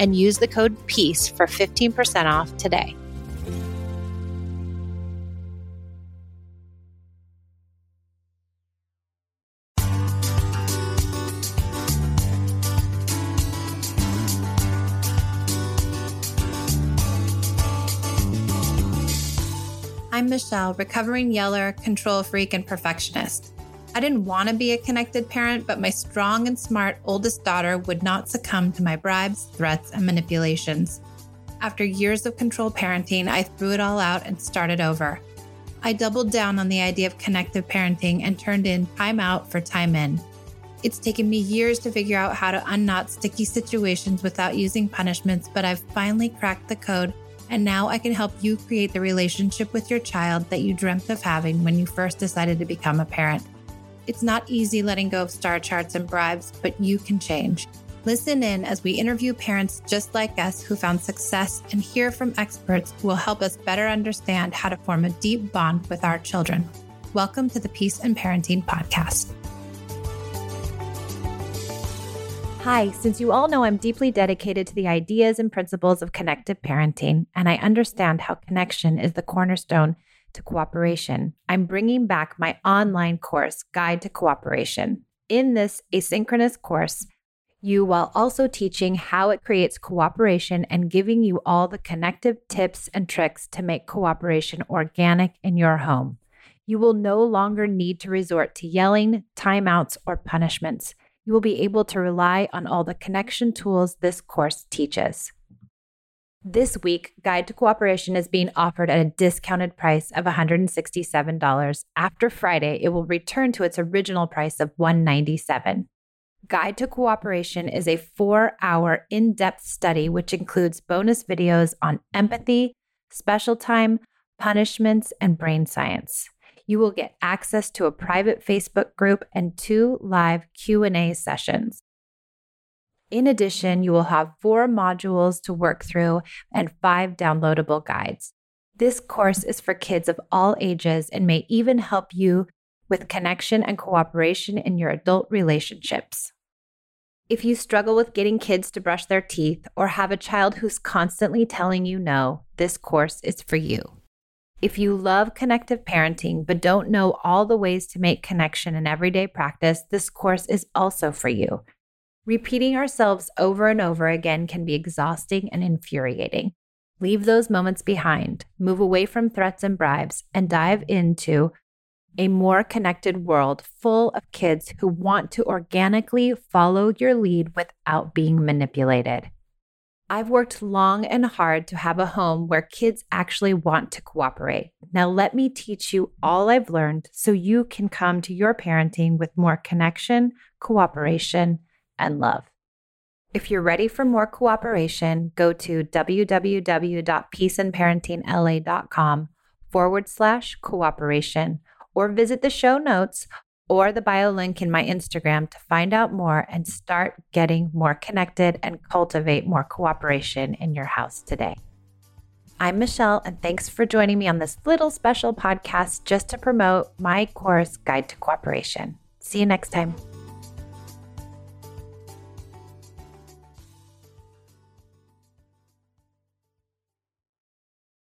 and use the code PEACE for 15% off today. I'm Michelle, recovering yeller, control freak, and perfectionist. I didn't want to be a connected parent, but my strong and smart oldest daughter would not succumb to my bribes, threats, and manipulations. After years of control parenting, I threw it all out and started over. I doubled down on the idea of connective parenting and turned in time out for time in. It's taken me years to figure out how to unknot sticky situations without using punishments, but I've finally cracked the code and now I can help you create the relationship with your child that you dreamt of having when you first decided to become a parent. It's not easy letting go of star charts and bribes, but you can change. Listen in as we interview parents just like us who found success and hear from experts who will help us better understand how to form a deep bond with our children. Welcome to the Peace and Parenting Podcast. Hi, since you all know I'm deeply dedicated to the ideas and principles of connected parenting, and I understand how connection is the cornerstone to cooperation, I'm bringing back my online course, Guide to Cooperation. In this asynchronous course, you while also teaching how it creates cooperation and giving you all the connective tips and tricks to make cooperation organic in your home. You will no longer need to resort to yelling, timeouts, or punishments you will be able to rely on all the connection tools this course teaches. This week, Guide to Cooperation is being offered at a discounted price of $167. After Friday, it will return to its original price of 197. Guide to Cooperation is a four hour in depth study which includes bonus videos on empathy, special time, punishments, and brain science you will get access to a private Facebook group and two live Q&A sessions. In addition, you will have four modules to work through and five downloadable guides. This course is for kids of all ages and may even help you with connection and cooperation in your adult relationships. If you struggle with getting kids to brush their teeth or have a child who's constantly telling you no, this course is for you. If you love connective parenting but don't know all the ways to make connection in everyday practice, this course is also for you. Repeating ourselves over and over again can be exhausting and infuriating. Leave those moments behind, move away from threats and bribes, and dive into a more connected world full of kids who want to organically follow your lead without being manipulated. I've worked long and hard to have a home where kids actually want to cooperate. Now, let me teach you all I've learned so you can come to your parenting with more connection, cooperation, and love. If you're ready for more cooperation, go to www.peaceandparentingla.com forward slash cooperation or visit the show notes or the bio link in my Instagram to find out more and start getting more connected and cultivate more cooperation in your house today. I'm Michelle, and thanks for joining me on this little special podcast just to promote my course, Guide to Cooperation. See you next time.